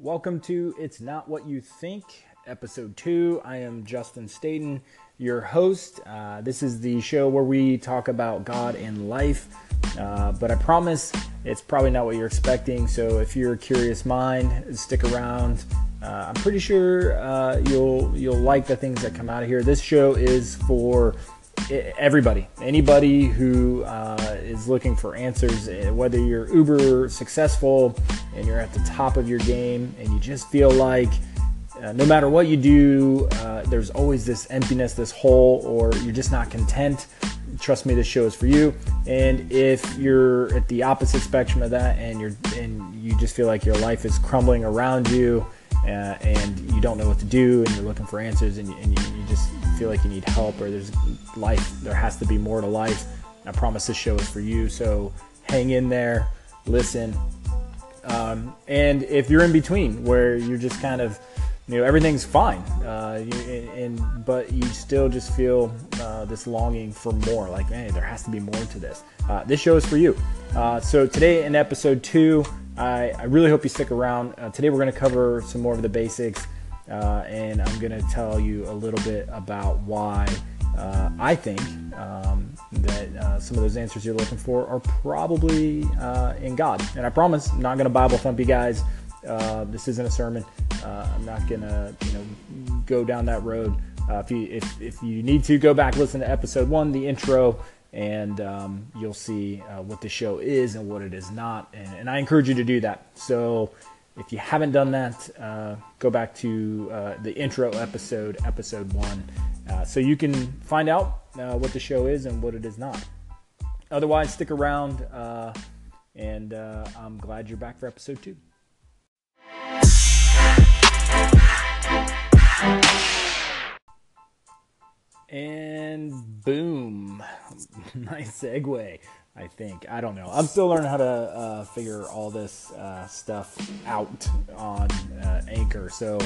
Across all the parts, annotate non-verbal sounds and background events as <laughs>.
Welcome to It's Not What You Think, episode two. I am Justin Staten, your host. Uh, this is the show where we talk about God and life, uh, but I promise it's probably not what you're expecting. So if you're a curious mind, stick around. Uh, I'm pretty sure uh, you'll you'll like the things that come out of here. This show is for everybody, anybody who uh, is looking for answers, eh, whether you're uber successful and you're at the top of your game and you just feel like uh, no matter what you do, uh, there's always this emptiness, this hole, or you're just not content. Trust me, this show is for you. And if you're at the opposite spectrum of that, and you're and you just feel like your life is crumbling around you, uh, and you don't know what to do, and you're looking for answers, and you, and you, you just feel like you need help, or there's life, there has to be more to life. I promise this show is for you. So hang in there, listen, um, and if you're in between, where you're just kind of, you know, everything's fine, uh, you, and, but you still just feel uh, this longing for more. Like, hey, there has to be more to this. Uh, this show is for you. Uh, so today in episode two, I, I, really hope you stick around. Uh, today we're going to cover some more of the basics, uh, and I'm going to tell you a little bit about why I think. Um, that uh, some of those answers you're looking for are probably uh, in God. And I promise, I'm not going to Bible thump you guys. Uh, this isn't a sermon. Uh, I'm not going to, you know, go down that road. Uh, if you if, if you need to, go back listen to episode one, the intro, and um, you'll see uh, what the show is and what it is not. And, and, I encourage you to do that. So if you haven't done that, go back to the intro episode, episode one, so you can find out uh, what the show is and what it is not. Otherwise, stick around, uh, and uh, I'm glad you're back for episode two. And boom. <laughs> nice segue, I think. I don't know. I'm still learning how to uh, figure all this uh, stuff out on uh, Anchor. So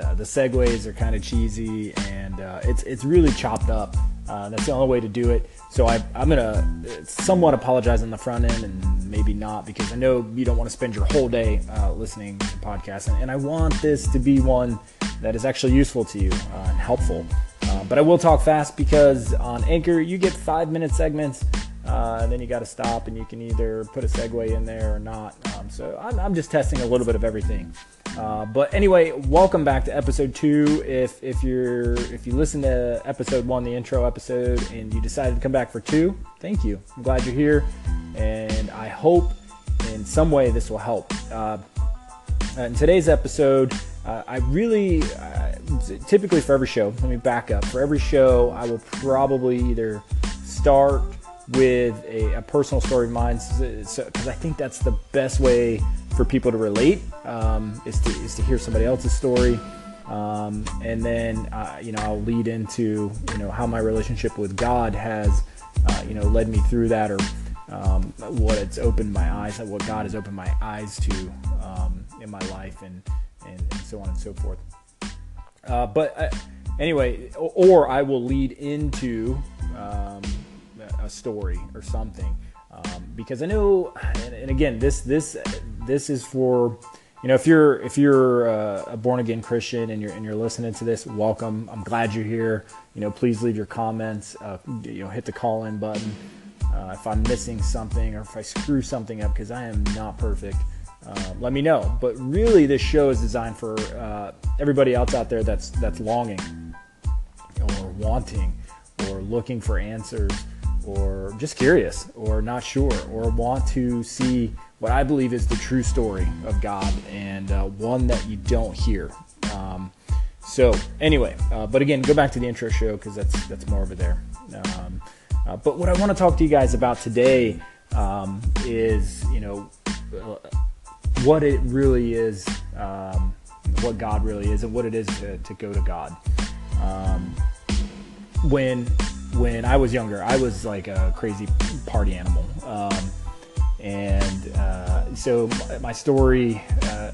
uh, the segues are kind of cheesy and uh, it's, it's really chopped up. Uh, that's the only way to do it. So I, I'm going to somewhat apologize on the front end and maybe not because I know you don't want to spend your whole day uh, listening to podcasts. And, and, I want this to be one that is actually useful to you uh, and helpful. Uh, but I will talk fast because on Anchor, you get five minute segments. Uh, then you got to stop and you can either put a segue in there or not. Um, so I'm, I'm just testing a little bit of everything. Uh, but anyway, welcome back to episode two. If if you're if you listen to episode one, the intro episode, and you decided to come back for two, thank you. I'm glad you're here, and I hope in some way this will help. Uh, in today's episode, uh, I really uh, typically for every show. Let me back up. For every show, I will probably either start with a, a personal story of mine because so, I think that's the best way for people to relate um, is to is to hear somebody else's story, um, and then uh, you know I'll lead into you know how my relationship with God has uh, you know led me through that or um, what it's opened my eyes, what God has opened my eyes to um, in my life, and, and, and so on and so forth. Uh, but uh, anyway, or I will lead into um, a story or something. Um, because I know, and, and, again, this this this is for you know if you're if you're a, a born again Christian and you're and you're listening to this, welcome. I'm glad you're here. You know, please leave your comments. Uh, you know, hit the call in button uh, if I'm missing something or if I screw something up because I am not perfect. Uh, let me know. But really, this show is designed for uh, everybody else out there that's that's longing or wanting or looking for answers or just curious or not sure or want to see what I believe is the true story of God and uh, one that you don't hear. Um, so anyway, uh, but again, go back to the intro show because that's that's more over there. Um, uh, but what I want to talk to you guys about today um, is you know what it really is, um, what God really is, and what it is to, to go to God. Um, when when I was younger, I was like a crazy party animal. Um, and uh, so my story uh,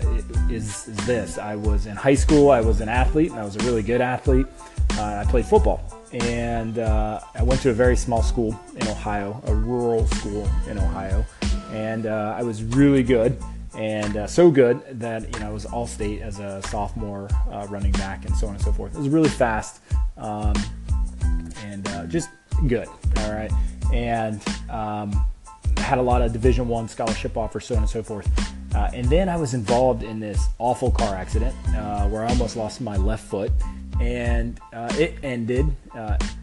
is, is, this I was in high school, I was an athlete, and I was a really good athlete. Uh, I played football. And uh, I went to a very small school in Ohio, a rural school in Ohio. And uh, I was really good. and uh, so good that you know I was all state as a sophomore uh, running back and so on and so forth. It was really fast um, and uh, just good. All right, and um, had a lot of Division One scholarship offers, so on and so forth. Uh, and then I was involved in this awful car accident uh, where I almost lost my left foot, and uh, it ended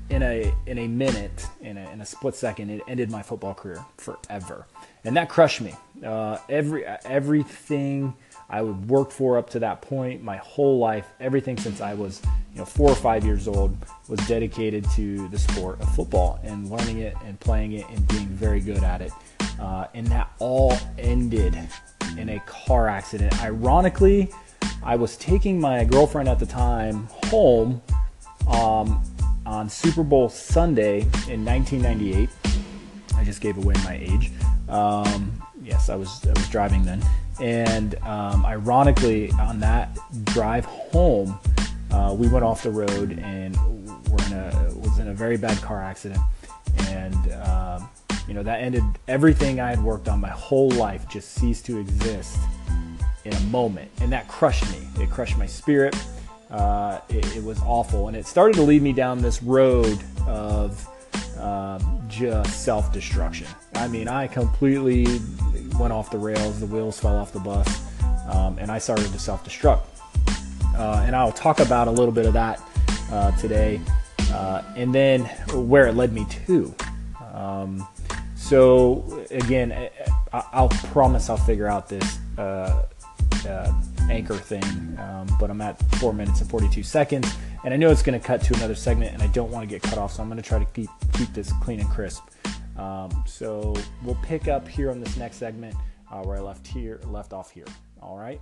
in a in a minute, in a, in a split second. It ended my football career forever and that crushed me. Uh, every everything I would work for up to that point, my whole life, everything since I was you know four or five years old, was dedicated to the sport of football and learning it and playing it and being very good at it. Uh, and that all ended in a car accident. Ironically, I was taking my girlfriend at the time home um, on Super Bowl Sunday in 1998. I just gave away my age. Um, yes, I was I was driving then, and um, ironically, on that drive home, uh, we went off the road and were in a was in a very bad car accident, and um, you know that ended everything I had worked on my whole life just ceased to exist in a moment, and that crushed me. It crushed my spirit. Uh, it, it was awful, and it started to lead me down this road of um, just self destruction. I mean, I completely went off the rails, the wheels fell off the bus, um, and I started to self destruct. Uh, and I'll talk about a little bit of that uh, today, uh, and then where it led me to. Um, so, again, I'll promise I'll figure out this uh, uh, anchor thing, um, but I'm at four minutes and 42 seconds, and I know it's going to cut to another segment, and I don't want to get cut off, so I'm going to try to keep keep this clean and crisp. Um, so we'll pick up here on this next segment uh, where I left here, left off here. All right.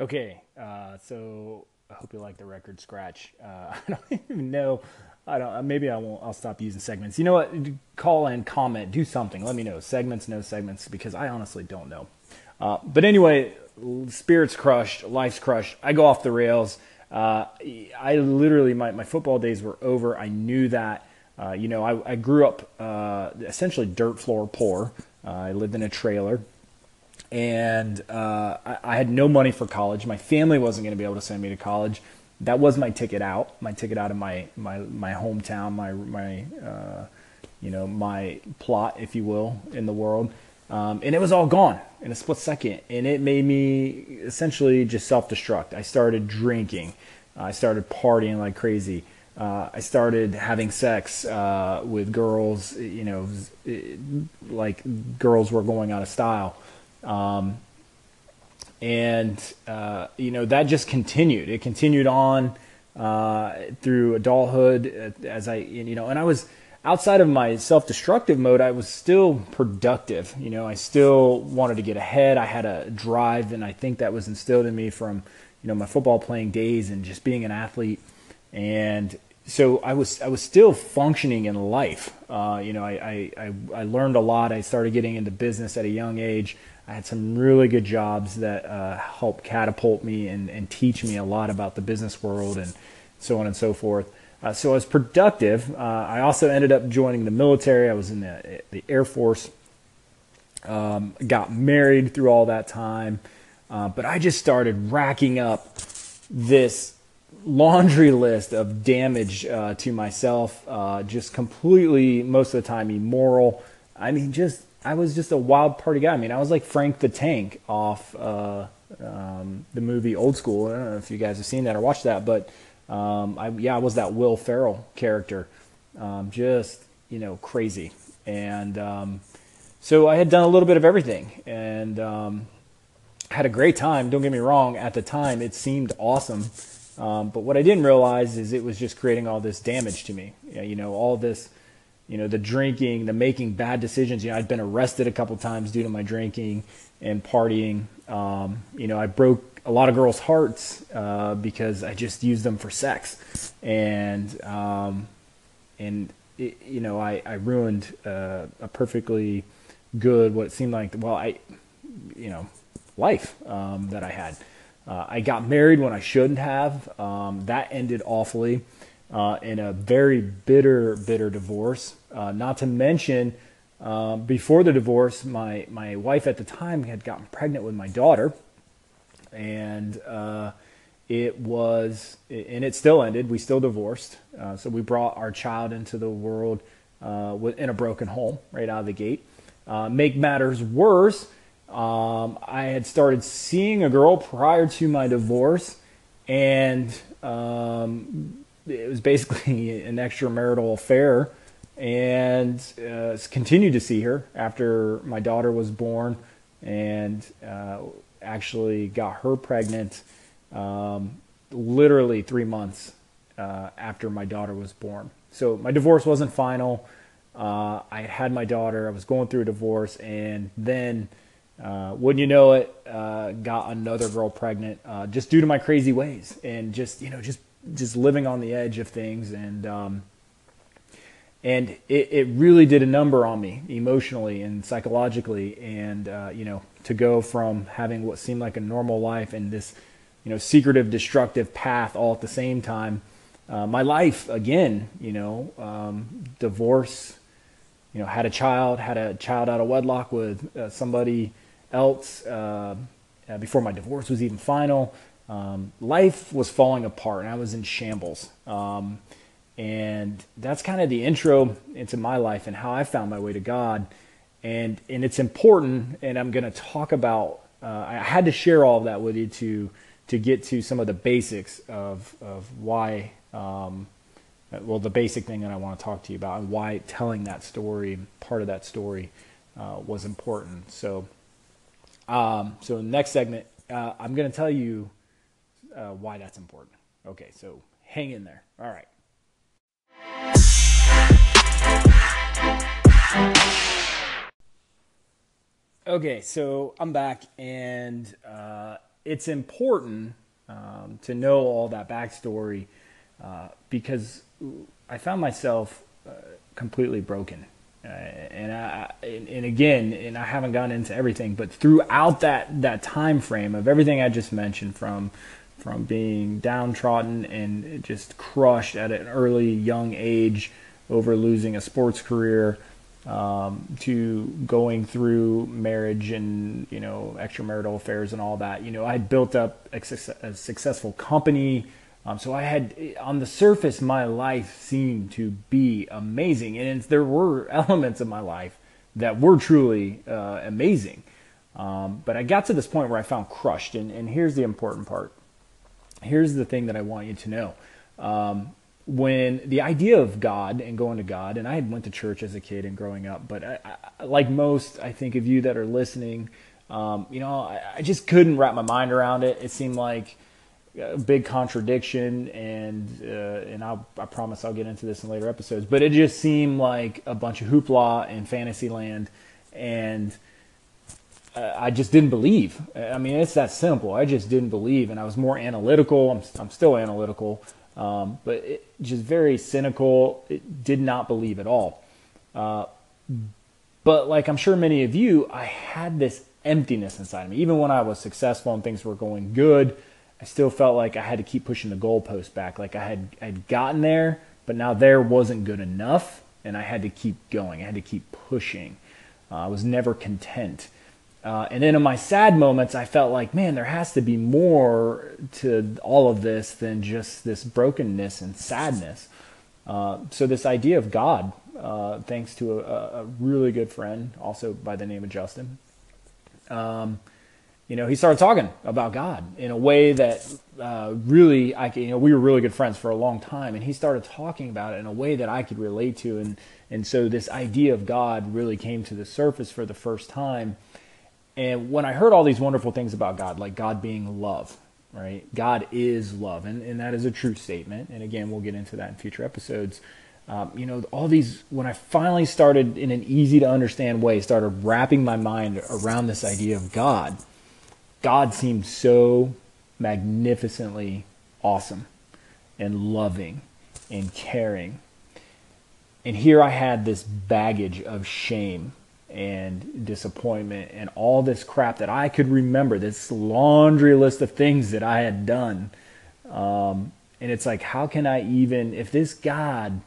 Okay, uh, so I hope you like the record scratch. Uh, <laughs> I don't even know. I don't. Maybe I won't. I'll stop using segments. You know what? Call in, comment, do something. Let me know. Segments, no segments, because I honestly don't know. Uh, but anyway, spirits crushed, life's crushed. I go off the rails. Uh, I literally, my, my football days were over. I knew that. Uh, you know, I, I grew up uh, essentially dirt floor poor. Uh, I lived in a trailer. And uh, I, I, had no money for college. My family wasn't going to be able to send me to college. That was my ticket out, my ticket out of my, my, my hometown, my, my you know, my plot, if you will, in the world. Um, and it was all gone in a split second. And it made me essentially just self destruct. I started drinking, I started partying like crazy. Uh, I started having sex uh, with girls, you know, like girls were going out of style. Um, and, uh, you know, that just continued. It continued on uh, through adulthood uh, as I, you know, and I was outside of my self-destructive mode, I was still productive. You know, I still wanted to get ahead. I had a drive, and I think that was instilled in me from you know my football playing days and just being an athlete. And so I was I was still functioning in life. Uh, you know, I, I, I learned a lot. I started getting into business at a young age. I had some really good jobs that uh, helped catapult me and, and teach me a lot about the business world and so on and so forth. Uh, so I was productive. Uh, I also ended up joining the military. I was in the, the Air Force. Um, got married through all that time. Uh, but I just started racking up this laundry list of damage uh, to myself, uh, just completely, most of the time, immoral. I mean, just, I was just a wild party guy. I mean, I was like Frank the Tank off uh, um, the movie Old School. I don't know if you guys have seen that or watched that, but um, I, yeah, I was that Will Ferrell character, um, just you know crazy, and um, so I had done a little bit of everything, and um, had a great time. Don't get me wrong. At the time, it seemed awesome, um, but what I didn't realize is it was just creating all this damage to me. You know, all this, you know, the drinking, the making bad decisions. You know, I'd been arrested a couple times due to my drinking and partying. Um, you know, I broke a lot of girls' hearts uh, because I just used them for sex, and um, and it, you know I I ruined uh, a perfectly good what it seemed like well I you know life um, that I had. Uh, I got married when I shouldn't have. Um, that ended awfully uh, in a very bitter bitter divorce. Uh, not to mention Um, before the divorce, my my wife at the time had gotten pregnant with my daughter, and uh, it was and it still ended. We still divorced, uh, so we brought our child into the world uh, in a broken home right out of the gate. Uh, make matters worse, um, I had started seeing a girl prior to my divorce, and um, it was basically <laughs> an extramarital affair. And uh, continued to see her after my daughter was born, and uh, actually got her pregnant um, literally three months uh, after my daughter was born. So my divorce wasn't final. Uh, I had my daughter. I was going through a divorce, and then uh, wouldn't you know it, uh, got another girl pregnant uh, just due to my crazy ways and just you know just just living on the edge of things and um, and it, it really did a number on me emotionally and psychologically and uh, you know to go from having what seemed like a normal life and this you know secretive destructive path all at the same time uh, my life again you know um, divorce you know had a child had a child out of wedlock with uh, somebody else uh, uh, before my divorce was even final. Um, life was falling apart and I was in shambles. Um, and that's kind of the intro into my life and how I found my way to God. And, and it's important, and I'm going to talk about, uh, I had to share all of that with you to, to get to some of the basics of, of why, um, well, the basic thing that I want to talk to you about and why telling that story, part of that story, uh, was important. So, um, so next segment, uh, I'm going to tell you uh, why that's important. Okay, so hang in there. All right. Okay, so I'm back, and uh, it's important um, to know all that backstory uh, because I found myself uh, completely broken. Uh, and I and, and, again, and I haven't gone into everything, but throughout that that time frame of everything I just mentioned, from from being downtrodden and just crushed at an early young age over losing a sports career, um, to going through marriage and you know extramarital affairs and all that. You know, I had built up a, a successful company. Um, so I had, on the surface, my life seemed to be amazing, and there were <laughs> elements of my life that were truly uh, amazing. Um, but I got to this point where I found crushed, and, and here's the important part. Here's the thing that I want you to know. When the idea of God and going to God, and I had went to church as a kid and growing up, but I, I, like most, I think of you that are listening, um, you know, I, I just couldn't wrap my mind around it. It seemed like a big contradiction, and uh, and I'll, I promise I'll get into this in later episodes. But it just seemed like a bunch of hoopla in Fantasyland, and uh, I just didn't believe. I mean, it's that simple. I just didn't believe, and I was more analytical. I'm I'm still analytical, um, but it, just very cynical. It did not believe at all. Uh, but like I'm sure many of you, I had this emptiness inside of me. Even when I was successful and things were going good, I still felt like I had to keep pushing the goalpost back. Like I had I'd gotten there, but now there wasn't good enough, and I had to keep going. I had to keep pushing. Uh, I was never content. Uh, and then in my sad moments, I felt like, man, there has to be more to all of this than just this brokenness and sadness. Uh, so this idea of God, uh, thanks to a, a, really good friend, also by the name of Justin. Um, you know, he started talking about God in a way that uh, really, I you know, we were really good friends for a long time, and he started talking about it in a way that I could relate to, and and so this idea of God really came to the surface for the first time. And when I heard all these wonderful things about God, like God being love, right? God is love, and, and that is a true statement. And again, we'll get into that in future episodes. Um, you know, all these, when I finally started in an easy to understand way, started wrapping my mind around this idea of God, God seemed so magnificently awesome and loving and caring. And here I had this baggage of shame and disappointment and all this crap that I could remember, this laundry list of things that I had done. Um, and it's like, how can I even, if this God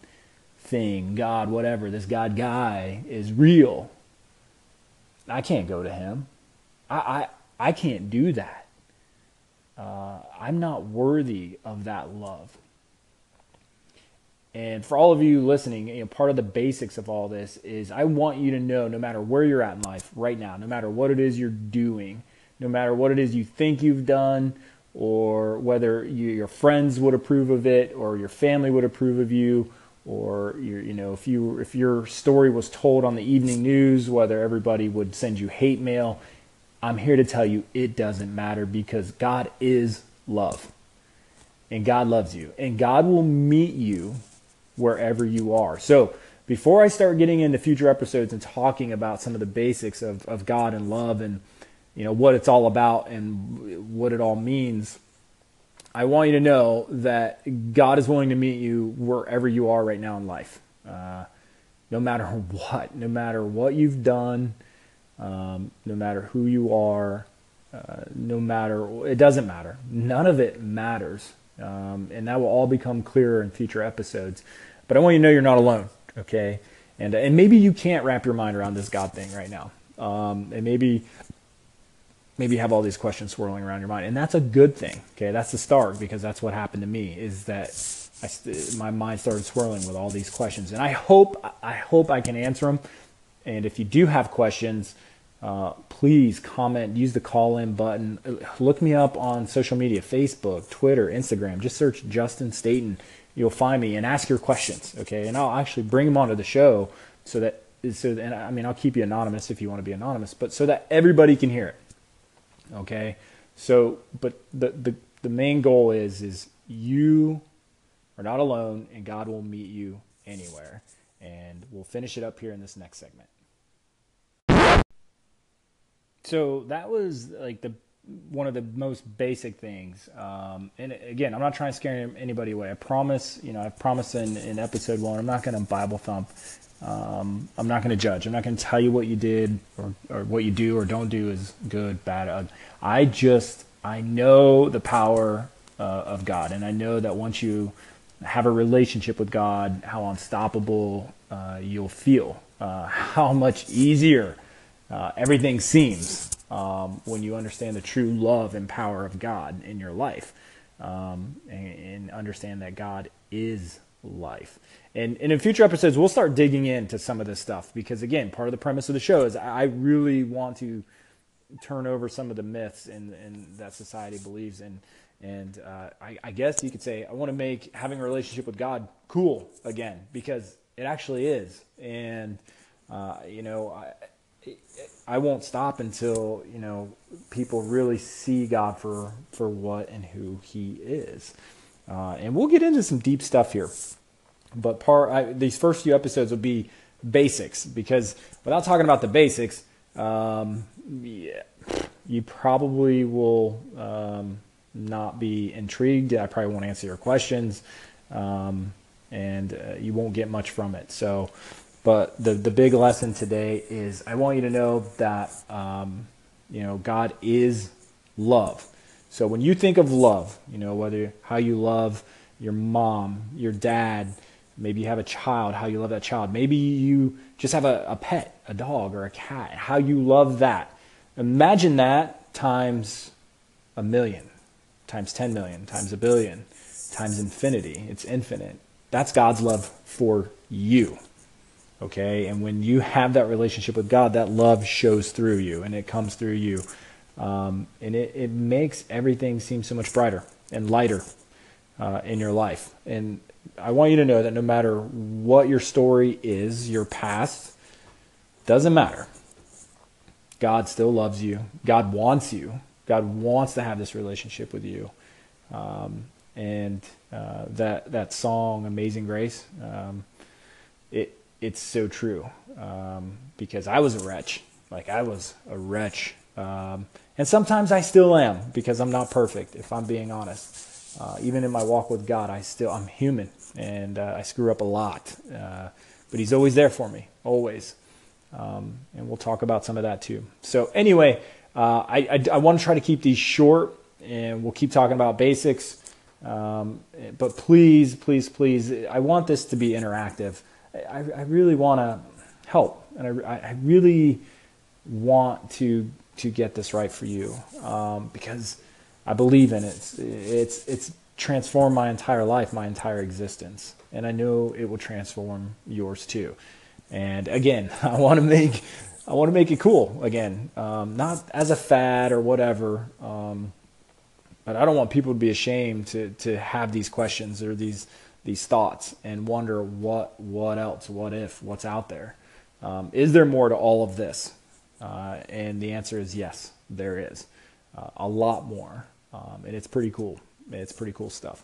thing, God, whatever, this God guy is real, I can't go to him. I, I, I can't do that. Uh, I'm not worthy of that love. And for all of you listening, you know, part of the basics of all this is I want you to know no matter where you're at in life right now, no matter what it is you're doing, no matter what it is you think you've done, or whether you, your friends would approve of it, or your family would approve of you, or you know if you if your story was told on the evening news, whether everybody would send you hate mail. I'm here to tell you it doesn't matter because God is love. And God loves you. And God will meet you wherever you are. So, before I start getting into future episodes and talking about some of the basics of, of God and love and you know what it's all about and what it all means, I want you to know that God is willing to meet you wherever you are right now in life. Uh, no matter <laughs> what, no matter what you've done, um, no matter who you are, uh, no matter, it doesn't matter. None of it matters. Um, and that will all become clearer in future episodes. But I want you to know you're not alone, okay? And and maybe you can't wrap your mind around this God thing right now. Um, and maybe maybe you have all these questions swirling around your mind, and that's a good thing. Okay, that's the start because that's what happened to me. Is that I, my mind started swirling with all these questions, and I hope I hope I can answer them. And if you do have questions, uh, please comment. Use the call in button. Look me up on social media: Facebook, Twitter, Instagram. Just search Justin Staten you'll find me and ask your questions, okay? And I'll actually bring them onto the show so that so and I mean I'll keep you anonymous if you want to be anonymous, but so that everybody can hear it. Okay? So, but the the the main goal is is you are not alone and God will meet you anywhere. And we'll finish it up here in this next segment. So that was like the one of the most basic things. Um, and again, I'm not trying to scare anybody away. I promise, you know, I promised in, in episode one, I'm not going to Bible thump. Um, I'm not going to judge. I'm not going to tell you what you did or, or what you do or don't do is good, bad. I just, I know the power uh, of God. And I know that once you have a relationship with God, how unstoppable uh, you'll feel, uh, <laughs> how much easier uh, everything seems um, when you understand the true love and power of God in your life um, and, and, understand that God is life. And, and in future episodes, we'll start digging into some of this stuff because, again, part of the premise of the show is I really want to turn over some of the myths and, that society believes in. And uh, I, I guess you could say I want to make having a relationship with God cool again because it actually is. And, uh, you know, I, I won't stop until you know people really see God for for what and who He is, uh, and we'll get into some deep stuff here. But part I, these first few episodes will be basics because without talking about the basics, um, yeah, you probably will um, not be intrigued. I probably won't answer your questions, um, and uh, you won't get much from it. So. But the, the big lesson today is I want you to know that, um, you know, God is love. So when you think of love, you know, whether how you love your mom, your dad, maybe you have a child, how you love that child. Maybe you just have a, a pet, a dog or a cat, how you love that. Imagine that times a million, times 10 million, times a billion, times infinity. It's infinite. That's God's love for you. Okay, and when you have that relationship with God, that love shows through you and it comes through you. Um, and it, it makes everything seem so much brighter and lighter uh, in your life. And I want you to know that no matter what your story is, your past, doesn't matter. God still loves you. God wants you. God wants to have this relationship with you. Um, and uh, that that song, "Amazing Grace," um, it it's so true um, because I was a wretch. Like I was a wretch, um, and sometimes I still am because I'm not perfect. If I'm being honest, uh, even in my walk with God, I still I'm human and uh, I screw up a lot. Uh, but He's always there for me, always. Um, and we'll talk about some of that too. So anyway, uh, I, I, I want to try to keep these short, and we'll keep talking about basics. Um, but please, please, please, I want this to be interactive. I, I really want to help, and I, I really want to to get this right for you um, because I believe in it. It's, it's it's transformed my entire life, my entire existence, and I know it will transform yours too. And again, <laughs> I want to make I want to make it cool again, um, not as a fad or whatever. Um, but I don't want people to be ashamed to to have these questions or these these thoughts and wonder what what else, what if, what's out there. Um, is there more to all of this? Uh, and the answer is yes, there is uh, a lot more, um, and it's pretty cool. It's pretty cool stuff.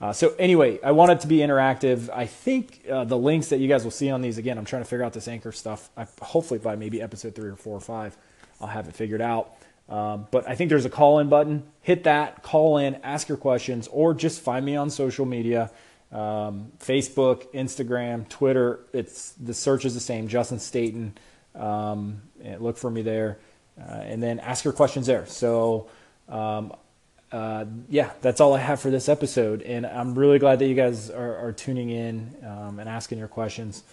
Uh, so anyway, I want it to be interactive. I think uh, the links that you guys will see on these again. I'm trying to figure out this anchor stuff. I, hopefully by maybe episode three or four or five, I'll have it figured out. Um, but I think there's a call in button. Hit that, call in, ask your questions, or just find me on social media um, Facebook, Instagram, Twitter. It's the search is the same. Justin Staten. Um, look for me there, uh, and then ask your questions there. So, um, uh, yeah, that's all I have for this episode, and I'm really glad that you guys are, are tuning in um, and asking your questions.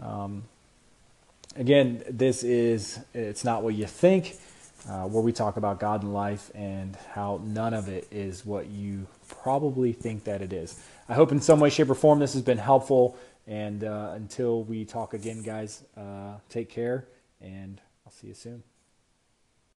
Um, again, this is it's not what you think. Uh, where we talk about God and life and how none of it is what you probably think that it is. I hope in some way, shape, or form this has been helpful. And uh, until we talk again, guys, uh, take care and I'll see you soon.